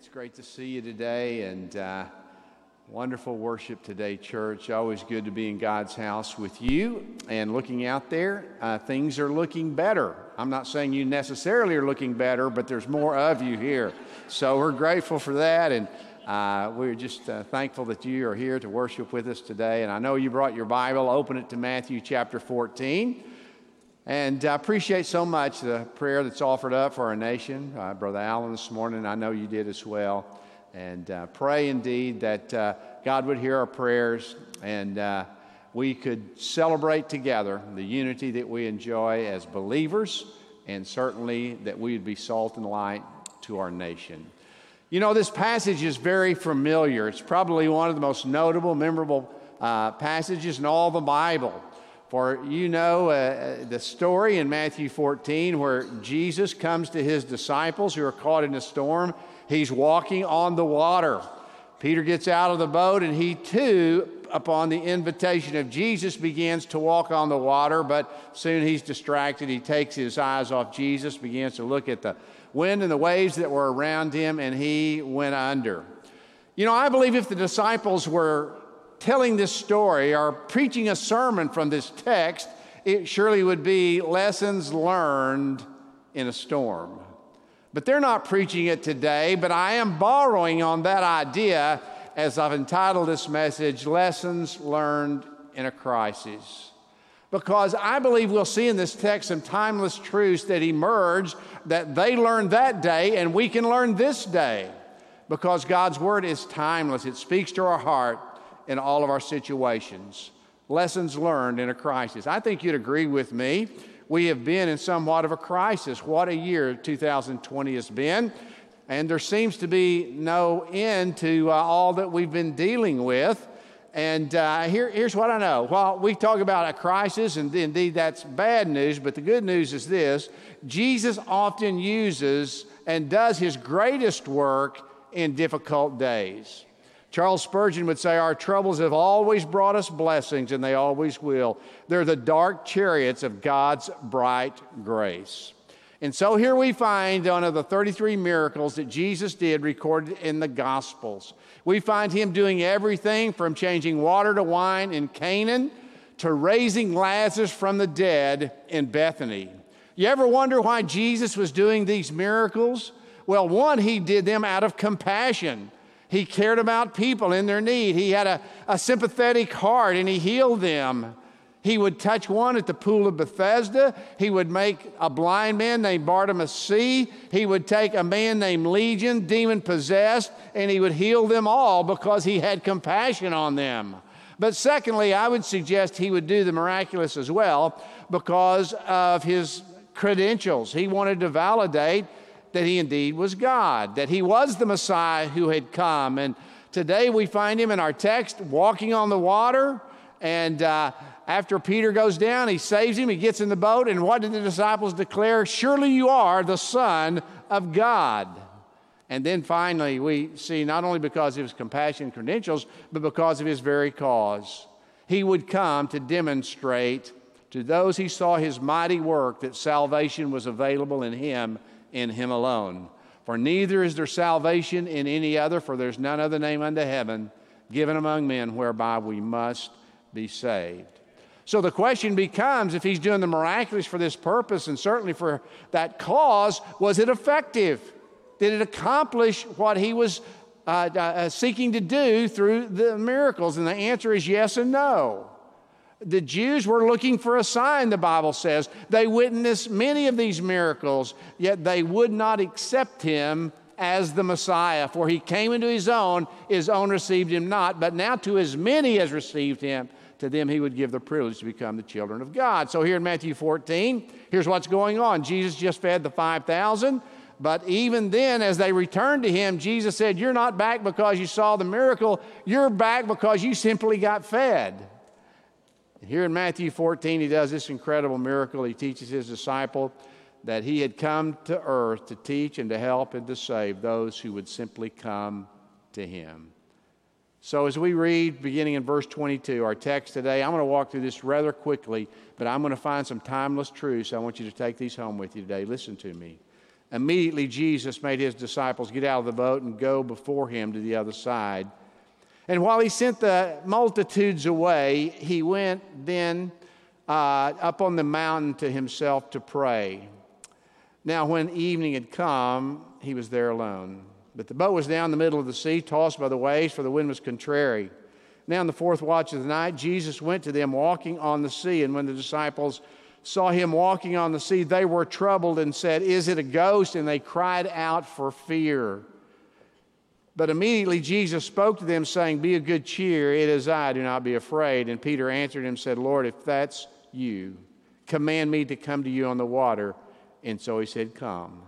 It's great to see you today and uh, wonderful worship today, church. Always good to be in God's house with you and looking out there. Uh, things are looking better. I'm not saying you necessarily are looking better, but there's more of you here. So we're grateful for that and uh, we're just uh, thankful that you are here to worship with us today. And I know you brought your Bible. Open it to Matthew chapter 14. And I appreciate so much the prayer that's offered up for our nation. Uh, Brother Allen this morning, I know you did as well. And uh, pray indeed that uh, God would hear our prayers and uh, we could celebrate together the unity that we enjoy as believers and certainly that we would be salt and light to our nation. You know, this passage is very familiar. It's probably one of the most notable, memorable uh, passages in all the Bible. For you know uh, uh, the story in Matthew 14 where Jesus comes to his disciples who are caught in a storm. He's walking on the water. Peter gets out of the boat and he too, upon the invitation of Jesus, begins to walk on the water, but soon he's distracted. He takes his eyes off Jesus, begins to look at the wind and the waves that were around him, and he went under. You know, I believe if the disciples were telling this story or preaching a sermon from this text, it surely would be lessons learned in a storm. But they're not preaching it today, but I am borrowing on that idea as I've entitled this message, Lessons Learned in a Crisis. Because I believe we'll see in this text some timeless truths that emerge that they learned that day and we can learn this day. Because God's Word is timeless, it speaks to our heart in all of our situations. Lessons learned in a crisis. I think you'd agree with me. We have been in somewhat of a crisis. What a year 2020 has been. And there seems to be no end to uh, all that we've been dealing with. And uh, here, here's what I know. While we talk about a crisis, and indeed that's bad news, but the good news is this Jesus often uses and does his greatest work in difficult days. Charles Spurgeon would say, Our troubles have always brought us blessings, and they always will. They're the dark chariots of God's bright grace. And so here we find one of the 33 miracles that Jesus did recorded in the Gospels. We find him doing everything from changing water to wine in Canaan to raising Lazarus from the dead in Bethany. You ever wonder why Jesus was doing these miracles? Well, one, he did them out of compassion. He cared about people in their need. He had a, a sympathetic heart and he healed them. He would touch one at the pool of Bethesda. He would make a blind man named Bartimaeus see. He would take a man named Legion, demon possessed, and he would heal them all because he had compassion on them. But secondly, I would suggest he would do the miraculous as well because of his credentials. He wanted to validate that he indeed was God, that he was the Messiah who had come. And today we find him in our text walking on the water. And uh, after Peter goes down, he saves him, he gets in the boat. And what did the disciples declare? Surely you are the Son of God. And then finally, we see not only because of his compassion credentials, but because of his very cause. He would come to demonstrate to those he saw his mighty work that salvation was available in him in him alone. For neither is there salvation in any other, for there's none other name under heaven given among men whereby we must be saved. So the question becomes if he's doing the miraculous for this purpose and certainly for that cause, was it effective? Did it accomplish what he was uh, uh, seeking to do through the miracles? And the answer is yes and no. The Jews were looking for a sign, the Bible says. They witnessed many of these miracles, yet they would not accept him as the Messiah. For he came into his own, his own received him not. But now to as many as received him, to them he would give the privilege to become the children of God. So here in Matthew 14, here's what's going on Jesus just fed the 5,000. But even then, as they returned to him, Jesus said, You're not back because you saw the miracle, you're back because you simply got fed. Here in Matthew 14, he does this incredible miracle. He teaches his disciple that he had come to earth to teach and to help and to save those who would simply come to him. So, as we read, beginning in verse 22, our text today, I'm going to walk through this rather quickly, but I'm going to find some timeless truths. I want you to take these home with you today. Listen to me. Immediately, Jesus made his disciples get out of the boat and go before him to the other side. And while he sent the multitudes away, he went then uh, up on the mountain to himself to pray. Now, when evening had come, he was there alone. But the boat was down in the middle of the sea, tossed by the waves, for the wind was contrary. Now, in the fourth watch of the night, Jesus went to them walking on the sea. And when the disciples saw him walking on the sea, they were troubled and said, Is it a ghost? And they cried out for fear. But immediately Jesus spoke to them, saying, Be of good cheer, it is I, do not be afraid. And Peter answered him said, Lord, if that's you, command me to come to you on the water. And so he said, Come.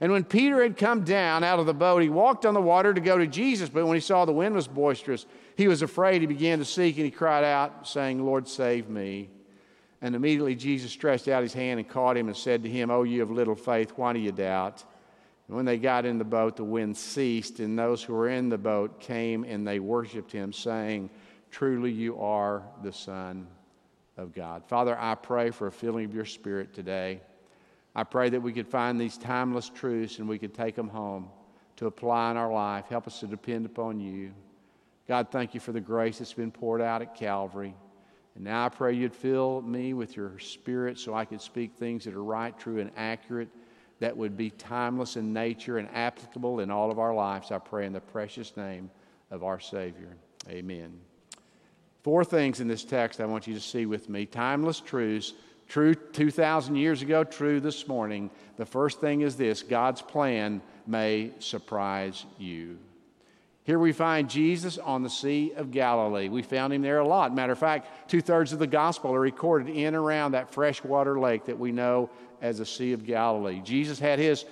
And when Peter had come down out of the boat, he walked on the water to go to Jesus. But when he saw the wind was boisterous, he was afraid. He began to seek, and he cried out, saying, Lord, save me. And immediately Jesus stretched out his hand and caught him and said to him, Oh, you of little faith, why do you doubt? And when they got in the boat, the wind ceased, and those who were in the boat came and they worshiped him, saying, Truly you are the Son of God. Father, I pray for a filling of your Spirit today. I pray that we could find these timeless truths and we could take them home to apply in our life. Help us to depend upon you. God, thank you for the grace that's been poured out at Calvary. And now I pray you'd fill me with your spirit so I could speak things that are right, true, and accurate, that would be timeless in nature and applicable in all of our lives. I pray in the precious name of our Savior. Amen. Four things in this text I want you to see with me timeless truths, true 2,000 years ago, true this morning. The first thing is this God's plan may surprise you. Here we find Jesus on the Sea of Galilee. We found him there a lot. Matter of fact, two thirds of the gospel are recorded in and around that freshwater lake that we know as the Sea of Galilee. Jesus had his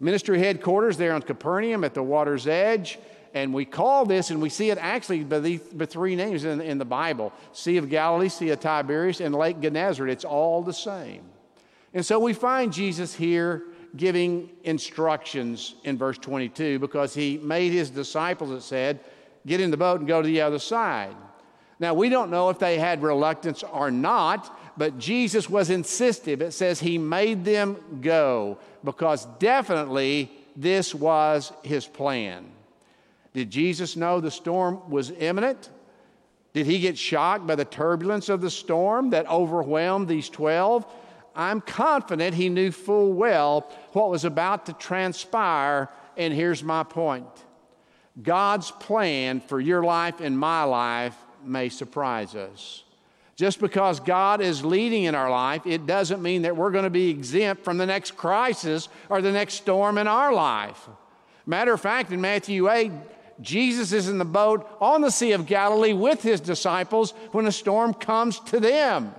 ministry headquarters there on Capernaum at the water's edge. And we call this, and we see it actually by the by three names in, in the Bible Sea of Galilee, Sea of Tiberias, and Lake Gennesaret. It's all the same. And so we find Jesus here giving instructions in verse 22 because he made his disciples, it said, get in the boat and go to the other side. Now, we don't know if they had reluctance or not, but Jesus was insistive. It says he made them go because definitely this was his plan. Did Jesus know the storm was imminent? Did he get shocked by the turbulence of the storm that overwhelmed these 12? I'm confident he knew full well what was about to transpire, and here's my point God's plan for your life and my life may surprise us. Just because God is leading in our life, it doesn't mean that we're going to be exempt from the next crisis or the next storm in our life. Matter of fact, in Matthew 8, Jesus is in the boat on the Sea of Galilee with his disciples when a storm comes to them.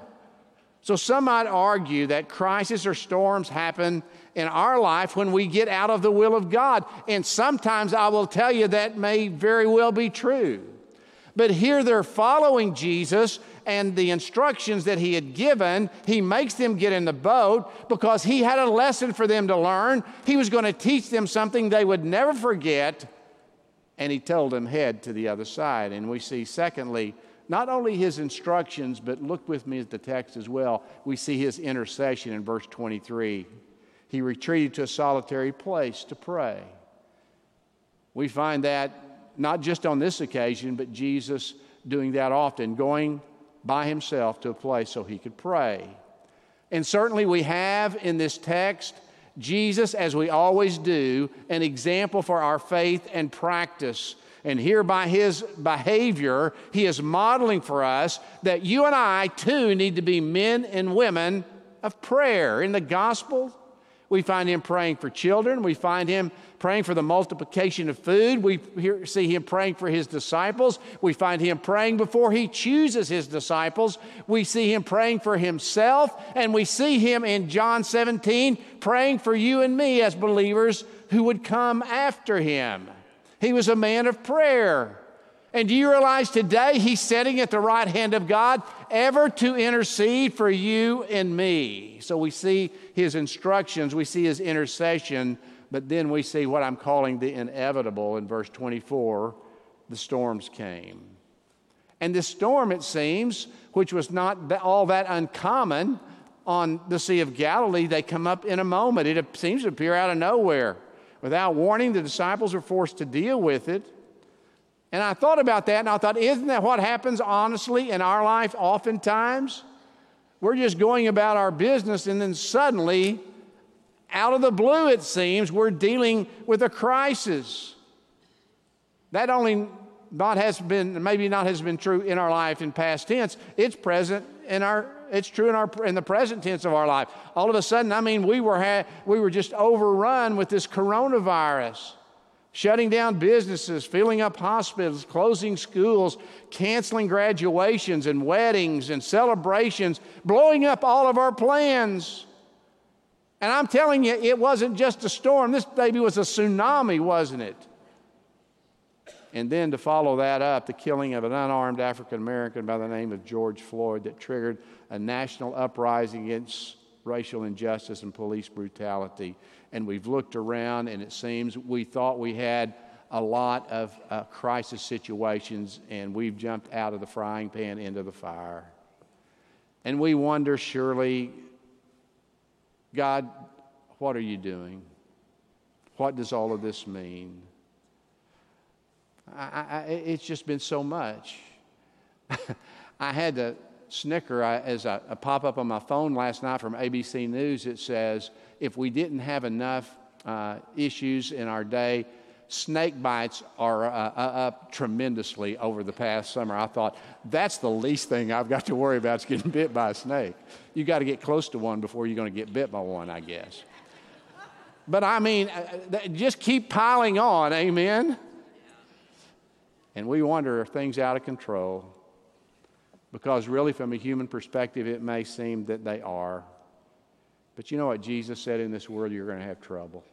So some might argue that crises or storms happen in our life when we get out of the will of God. And sometimes I will tell you that may very well be true. But here they're following Jesus and the instructions that he had given. He makes them get in the boat because he had a lesson for them to learn. He was going to teach them something they would never forget. And he told them, head to the other side. And we see, secondly, not only his instructions, but look with me at the text as well. We see his intercession in verse 23. He retreated to a solitary place to pray. We find that not just on this occasion, but Jesus doing that often, going by himself to a place so he could pray. And certainly we have in this text Jesus, as we always do, an example for our faith and practice. And here, by his behavior, he is modeling for us that you and I too need to be men and women of prayer. In the gospel, we find him praying for children, we find him praying for the multiplication of food, we hear, see him praying for his disciples, we find him praying before he chooses his disciples, we see him praying for himself, and we see him in John 17 praying for you and me as believers who would come after him. He was a man of prayer. And do you realize today he's sitting at the right hand of God, ever to intercede for you and me? So we see his instructions, we see his intercession, but then we see what I'm calling the inevitable in verse 24 the storms came. And this storm, it seems, which was not all that uncommon on the Sea of Galilee, they come up in a moment. It seems to appear out of nowhere. Without warning, the disciples are forced to deal with it. And I thought about that and I thought, isn't that what happens honestly in our life oftentimes? We're just going about our business and then suddenly, out of the blue, it seems, we're dealing with a crisis. That only not has been, maybe not has been true in our life in past tense, it's present in our it's true in our in the present tense of our life. All of a sudden, I mean, we were ha- we were just overrun with this coronavirus, shutting down businesses, filling up hospitals, closing schools, canceling graduations and weddings and celebrations, blowing up all of our plans. And I'm telling you, it wasn't just a storm. This baby was a tsunami, wasn't it? And then to follow that up, the killing of an unarmed African American by the name of George Floyd that triggered a national uprising against racial injustice and police brutality. And we've looked around, and it seems we thought we had a lot of uh, crisis situations, and we've jumped out of the frying pan into the fire. And we wonder, surely, God, what are you doing? What does all of this mean? I, I, it's just been so much. I had to snicker I, as a, a pop up on my phone last night from ABC News. It says if we didn't have enough uh, issues in our day, snake bites are uh, uh, up tremendously over the past summer. I thought that's the least thing I've got to worry about is getting bit by a snake. You got to get close to one before you're going to get bit by one, I guess. But I mean, uh, just keep piling on, amen? And we wonder if things out of control. Because really, from a human perspective, it may seem that they are. But you know what Jesus said in this world? You're going to have trouble.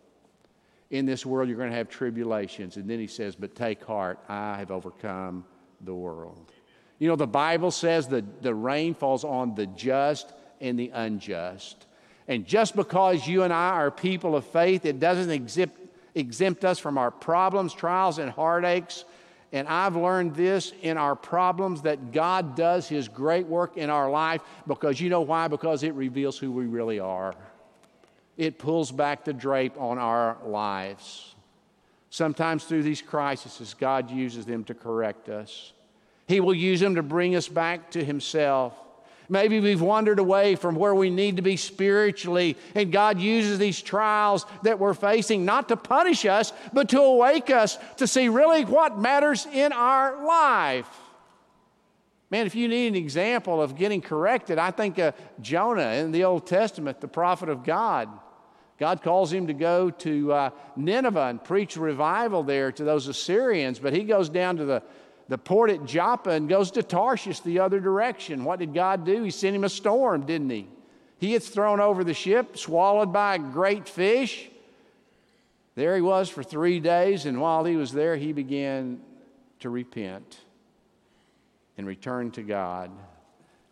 In this world, you're going to have tribulations. And then he says, But take heart, I have overcome the world. You know, the Bible says that the rain falls on the just and the unjust. And just because you and I are people of faith, it doesn't exempt, exempt us from our problems, trials, and heartaches and I've learned this in our problems that God does His great work in our life because you know why? Because it reveals who we really are. It pulls back the drape on our lives. Sometimes through these crises, God uses them to correct us. He will use them to bring us back to Himself. Maybe we've wandered away from where we need to be spiritually, and God uses these trials that we're facing not to punish us, but to awake us to see really what matters in our life. Man, if you need an example of getting corrected, I think Jonah in the Old Testament, the prophet of God. God calls him to go to uh, Nineveh and preach revival there to those Assyrians, but he goes down to the the port at Joppa and goes to Tarshish the other direction. What did God do? He sent him a storm, didn't he? He gets thrown over the ship, swallowed by a great fish. There he was for three days, and while he was there, he began to repent and return to God.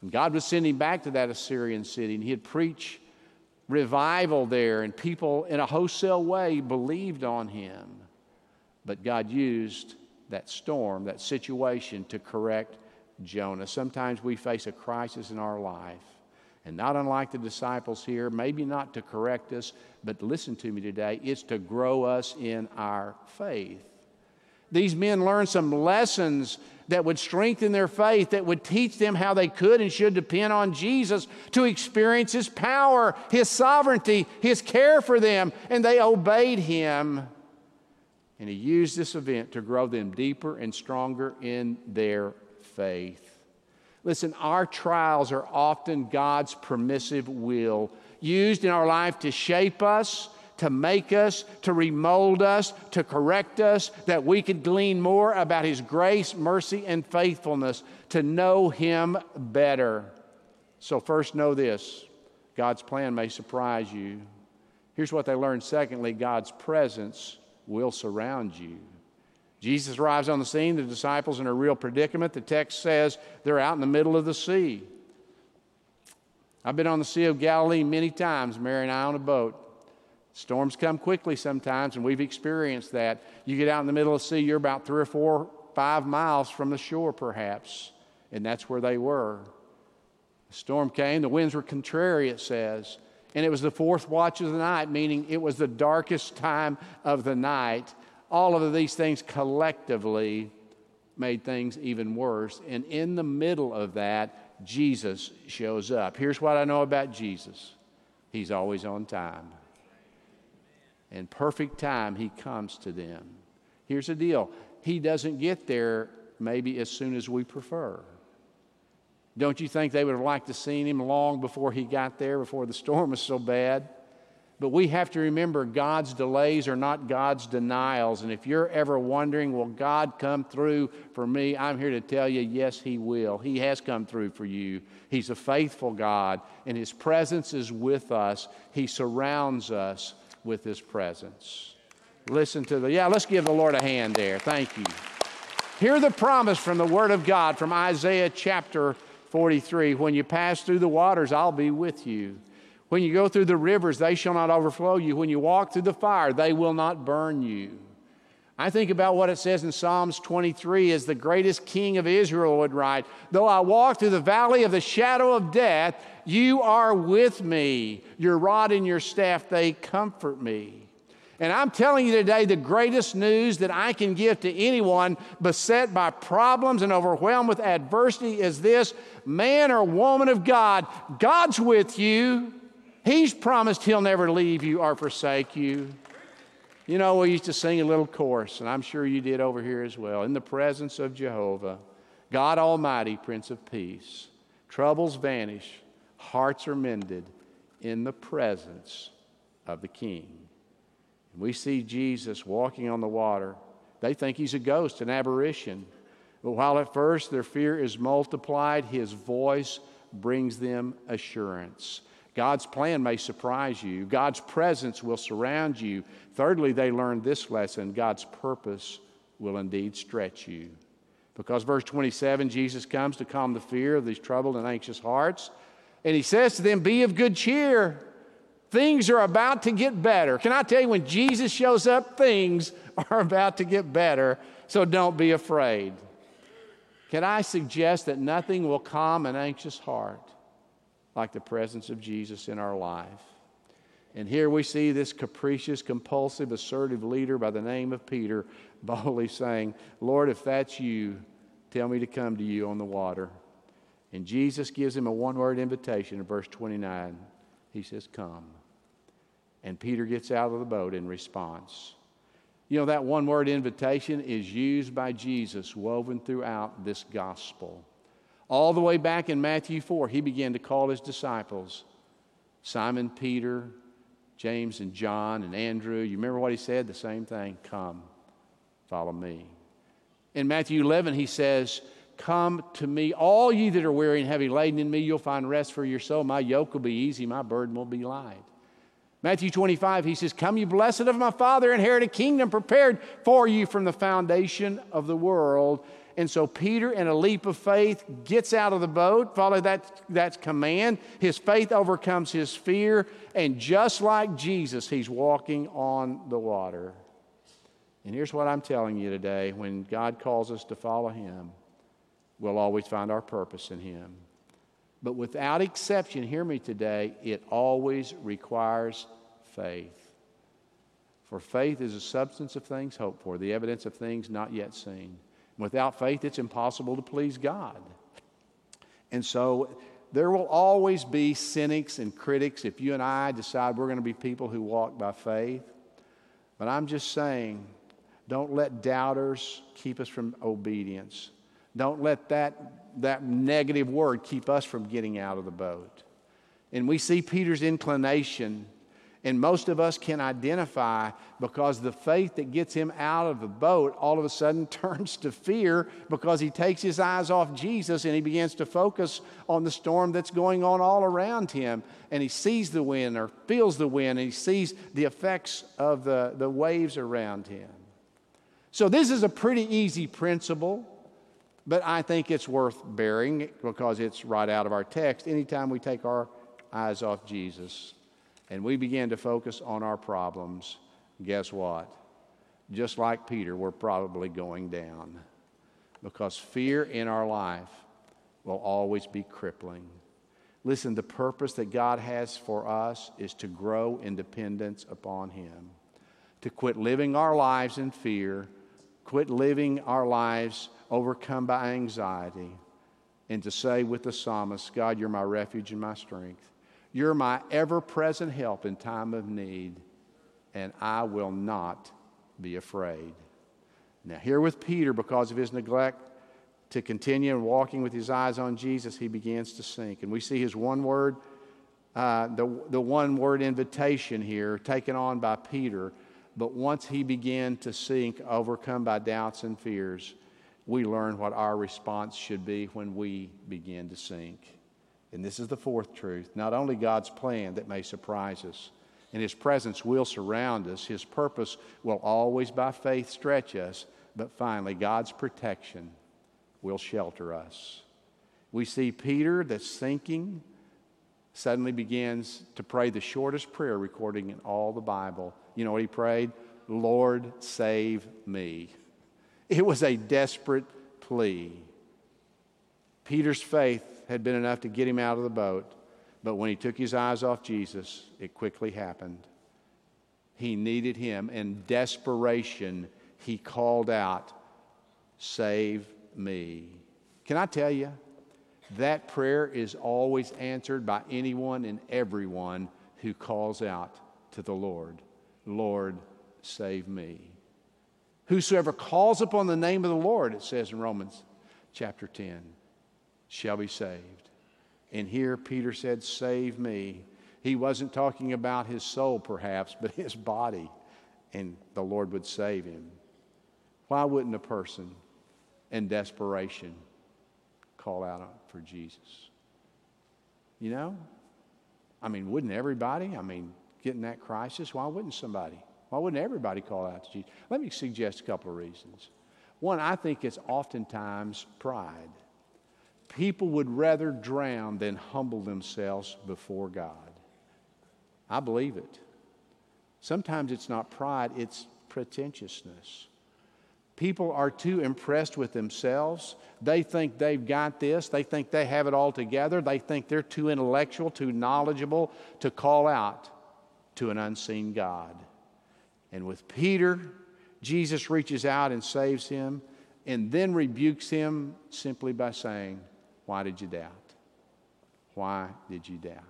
And God was sending back to that Assyrian city, and he'd preach revival there, and people in a wholesale way believed on him. But God used that storm, that situation to correct Jonah. Sometimes we face a crisis in our life. And not unlike the disciples here, maybe not to correct us, but listen to me today, it's to grow us in our faith. These men learned some lessons that would strengthen their faith, that would teach them how they could and should depend on Jesus to experience His power, His sovereignty, His care for them, and they obeyed Him. And he used this event to grow them deeper and stronger in their faith. Listen, our trials are often God's permissive will, used in our life to shape us, to make us, to remold us, to correct us, that we could glean more about His grace, mercy, and faithfulness, to know Him better. So, first, know this God's plan may surprise you. Here's what they learned secondly God's presence will surround you. Jesus arrives on the scene. The disciples in a real predicament. The text says they're out in the middle of the sea. I've been on the Sea of Galilee many times, Mary and I on a boat. Storms come quickly sometimes, and we've experienced that. You get out in the middle of the sea, you're about three or four, five miles from the shore, perhaps, and that's where they were. The storm came, the winds were contrary, it says. And it was the fourth watch of the night, meaning it was the darkest time of the night. All of these things collectively made things even worse. And in the middle of that, Jesus shows up. Here's what I know about Jesus He's always on time. In perfect time, He comes to them. Here's the deal He doesn't get there maybe as soon as we prefer. Don't you think they would have liked to seen him long before he got there, before the storm was so bad? But we have to remember God's delays are not God's denials. And if you're ever wondering, will God come through for me? I'm here to tell you, yes, He will. He has come through for you. He's a faithful God, and His presence is with us. He surrounds us with His presence. Listen to the, yeah, let's give the Lord a hand there. Thank you. Hear the promise from the Word of God from Isaiah chapter 43 When you pass through the waters, I'll be with you. When you go through the rivers, they shall not overflow you. When you walk through the fire, they will not burn you. I think about what it says in Psalms 23 as the greatest king of Israel would write Though I walk through the valley of the shadow of death, you are with me. Your rod and your staff, they comfort me. And I'm telling you today, the greatest news that I can give to anyone beset by problems and overwhelmed with adversity is this man or woman of God, God's with you. He's promised He'll never leave you or forsake you. You know, we used to sing a little chorus, and I'm sure you did over here as well. In the presence of Jehovah, God Almighty, Prince of Peace, troubles vanish, hearts are mended in the presence of the King. And we see Jesus walking on the water. They think he's a ghost, an apparition. But while at first their fear is multiplied, his voice brings them assurance. God's plan may surprise you. God's presence will surround you. Thirdly, they learned this lesson God's purpose will indeed stretch you. Because verse 27, Jesus comes to calm the fear of these troubled and anxious hearts. And he says to them, Be of good cheer. Things are about to get better. Can I tell you, when Jesus shows up, things are about to get better. So don't be afraid. Can I suggest that nothing will calm an anxious heart like the presence of Jesus in our life? And here we see this capricious, compulsive, assertive leader by the name of Peter boldly saying, Lord, if that's you, tell me to come to you on the water. And Jesus gives him a one word invitation in verse 29. He says, Come. And Peter gets out of the boat in response. You know, that one word invitation is used by Jesus, woven throughout this gospel. All the way back in Matthew 4, he began to call his disciples Simon Peter, James and John and Andrew. You remember what he said? The same thing come, follow me. In Matthew 11, he says, Come to me, all ye that are weary and heavy laden in me, you'll find rest for your soul. My yoke will be easy, my burden will be light. Matthew 25, he says, Come, you blessed of my Father, inherit a kingdom prepared for you from the foundation of the world. And so Peter, in a leap of faith, gets out of the boat, follow that, that command. His faith overcomes his fear, and just like Jesus, he's walking on the water. And here's what I'm telling you today when God calls us to follow him, we'll always find our purpose in him. But without exception, hear me today, it always requires faith. For faith is a substance of things hoped for, the evidence of things not yet seen. Without faith, it's impossible to please God. And so there will always be cynics and critics if you and I decide we're going to be people who walk by faith. But I'm just saying, don't let doubters keep us from obedience. Don't let that that negative word keep us from getting out of the boat. And we see Peter's inclination, and most of us can identify because the faith that gets him out of the boat all of a sudden turns to fear because he takes his eyes off Jesus and he begins to focus on the storm that's going on all around him. And he sees the wind or feels the wind and he sees the effects of the, the waves around him. So, this is a pretty easy principle. But I think it's worth bearing because it's right out of our text. Anytime we take our eyes off Jesus and we begin to focus on our problems, guess what? Just like Peter, we're probably going down because fear in our life will always be crippling. Listen, the purpose that God has for us is to grow in dependence upon Him, to quit living our lives in fear, quit living our lives overcome by anxiety, and to say with the psalmist, God, you're my refuge and my strength. You're my ever present help in time of need, and I will not be afraid. Now, here with Peter, because of his neglect to continue walking with his eyes on Jesus, he begins to sink. And we see his one word, uh, the, the one word invitation here taken on by Peter. But once he began to sink, overcome by doubts and fears, we learn what our response should be when we begin to sink. And this is the fourth truth not only God's plan that may surprise us, and His presence will surround us, His purpose will always by faith stretch us, but finally, God's protection will shelter us. We see Peter that's sinking suddenly begins to pray the shortest prayer recording in all the Bible. You know what he prayed? Lord, save me. It was a desperate plea. Peter's faith had been enough to get him out of the boat, but when he took his eyes off Jesus, it quickly happened. He needed him. In desperation, he called out, Save me. Can I tell you? That prayer is always answered by anyone and everyone who calls out to the Lord, Lord, save me. Whosoever calls upon the name of the Lord, it says in Romans chapter 10, shall be saved. And here Peter said, Save me. He wasn't talking about his soul, perhaps, but his body, and the Lord would save him. Why wouldn't a person in desperation call out for Jesus? You know? I mean, wouldn't everybody? I mean, getting that crisis, why wouldn't somebody? Why wouldn't everybody call out to Jesus? Let me suggest a couple of reasons. One, I think it's oftentimes pride. People would rather drown than humble themselves before God. I believe it. Sometimes it's not pride, it's pretentiousness. People are too impressed with themselves. They think they've got this. They think they have it all together. They think they're too intellectual, too knowledgeable to call out to an unseen God. And with Peter, Jesus reaches out and saves him and then rebukes him simply by saying, Why did you doubt? Why did you doubt?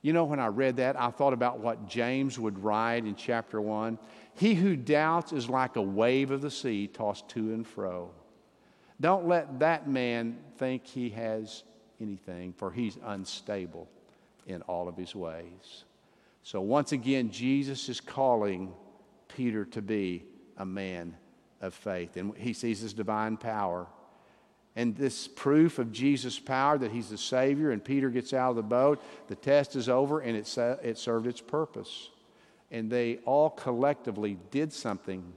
You know, when I read that, I thought about what James would write in chapter 1. He who doubts is like a wave of the sea tossed to and fro. Don't let that man think he has anything, for he's unstable in all of his ways. So, once again, Jesus is calling Peter to be a man of faith. And he sees his divine power. And this proof of Jesus' power that he's the Savior, and Peter gets out of the boat, the test is over, and it, it served its purpose. And they all collectively did something,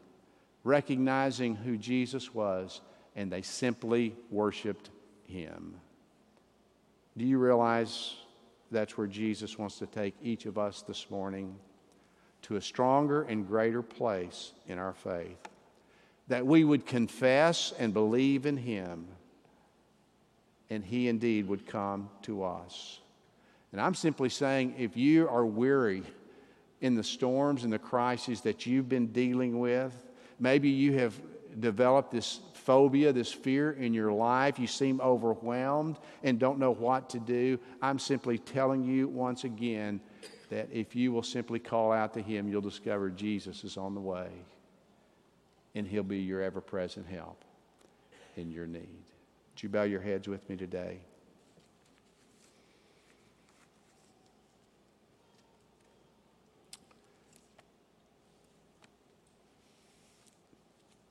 recognizing who Jesus was, and they simply worshiped him. Do you realize that's where Jesus wants to take each of us this morning? To a stronger and greater place in our faith. That we would confess and believe in Him, and He indeed would come to us. And I'm simply saying if you are weary in the storms and the crises that you've been dealing with, maybe you have developed this phobia, this fear in your life, you seem overwhelmed and don't know what to do, I'm simply telling you once again that if you will simply call out to Him, you'll discover Jesus is on the way and He'll be your ever present help in your need. Would you bow your heads with me today?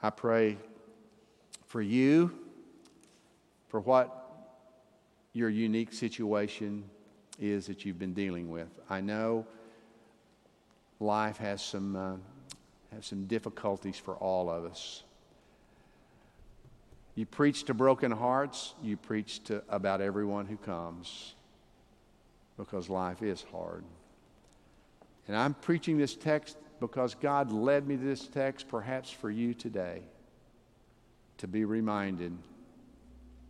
I pray for you, for what your unique situation is that you've been dealing with. I know life has some, uh, has some difficulties for all of us. You preach to broken hearts, you preach to about everyone who comes because life is hard. And I'm preaching this text because God led me to this text, perhaps for you today, to be reminded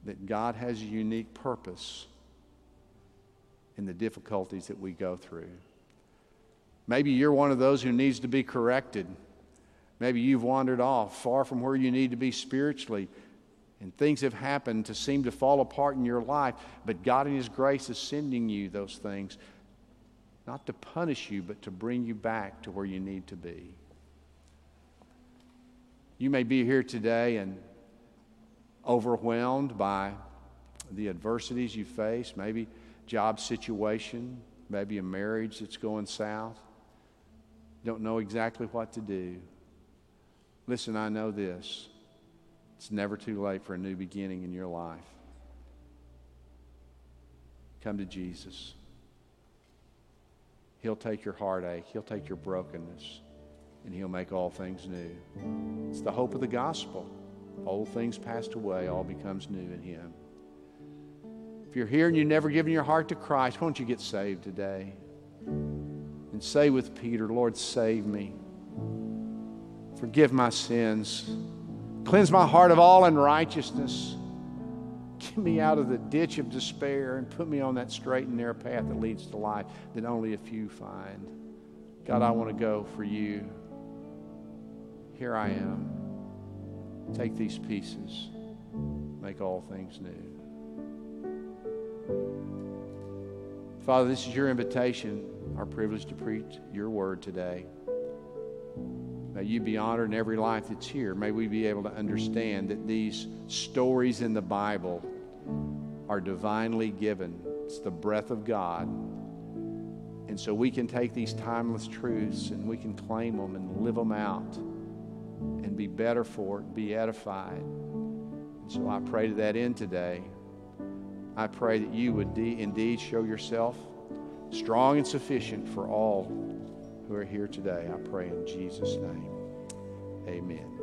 that God has a unique purpose in the difficulties that we go through. Maybe you're one of those who needs to be corrected. Maybe you've wandered off far from where you need to be spiritually, and things have happened to seem to fall apart in your life, but God in His grace is sending you those things not to punish you, but to bring you back to where you need to be. You may be here today and overwhelmed by the adversities you face, maybe job situation, maybe a marriage that's going south. Don't know exactly what to do. Listen, I know this. It's never too late for a new beginning in your life. Come to Jesus. He'll take your heartache, He'll take your brokenness, and He'll make all things new. It's the hope of the gospel. Old things passed away, all becomes new in Him. You're here and you've never given your heart to Christ, why don't you get saved today? And say with Peter, Lord, save me. Forgive my sins. Cleanse my heart of all unrighteousness. Get me out of the ditch of despair and put me on that straight and narrow path that leads to life that only a few find. God, I want to go for you. Here I am. Take these pieces, make all things new. Father, this is your invitation, our privilege to preach your word today. May you be honored in every life that's here. May we be able to understand that these stories in the Bible are divinely given. It's the breath of God. And so we can take these timeless truths and we can claim them and live them out and be better for it, be edified. And so I pray to that end today. I pray that you would de- indeed show yourself strong and sufficient for all who are here today. I pray in Jesus' name. Amen.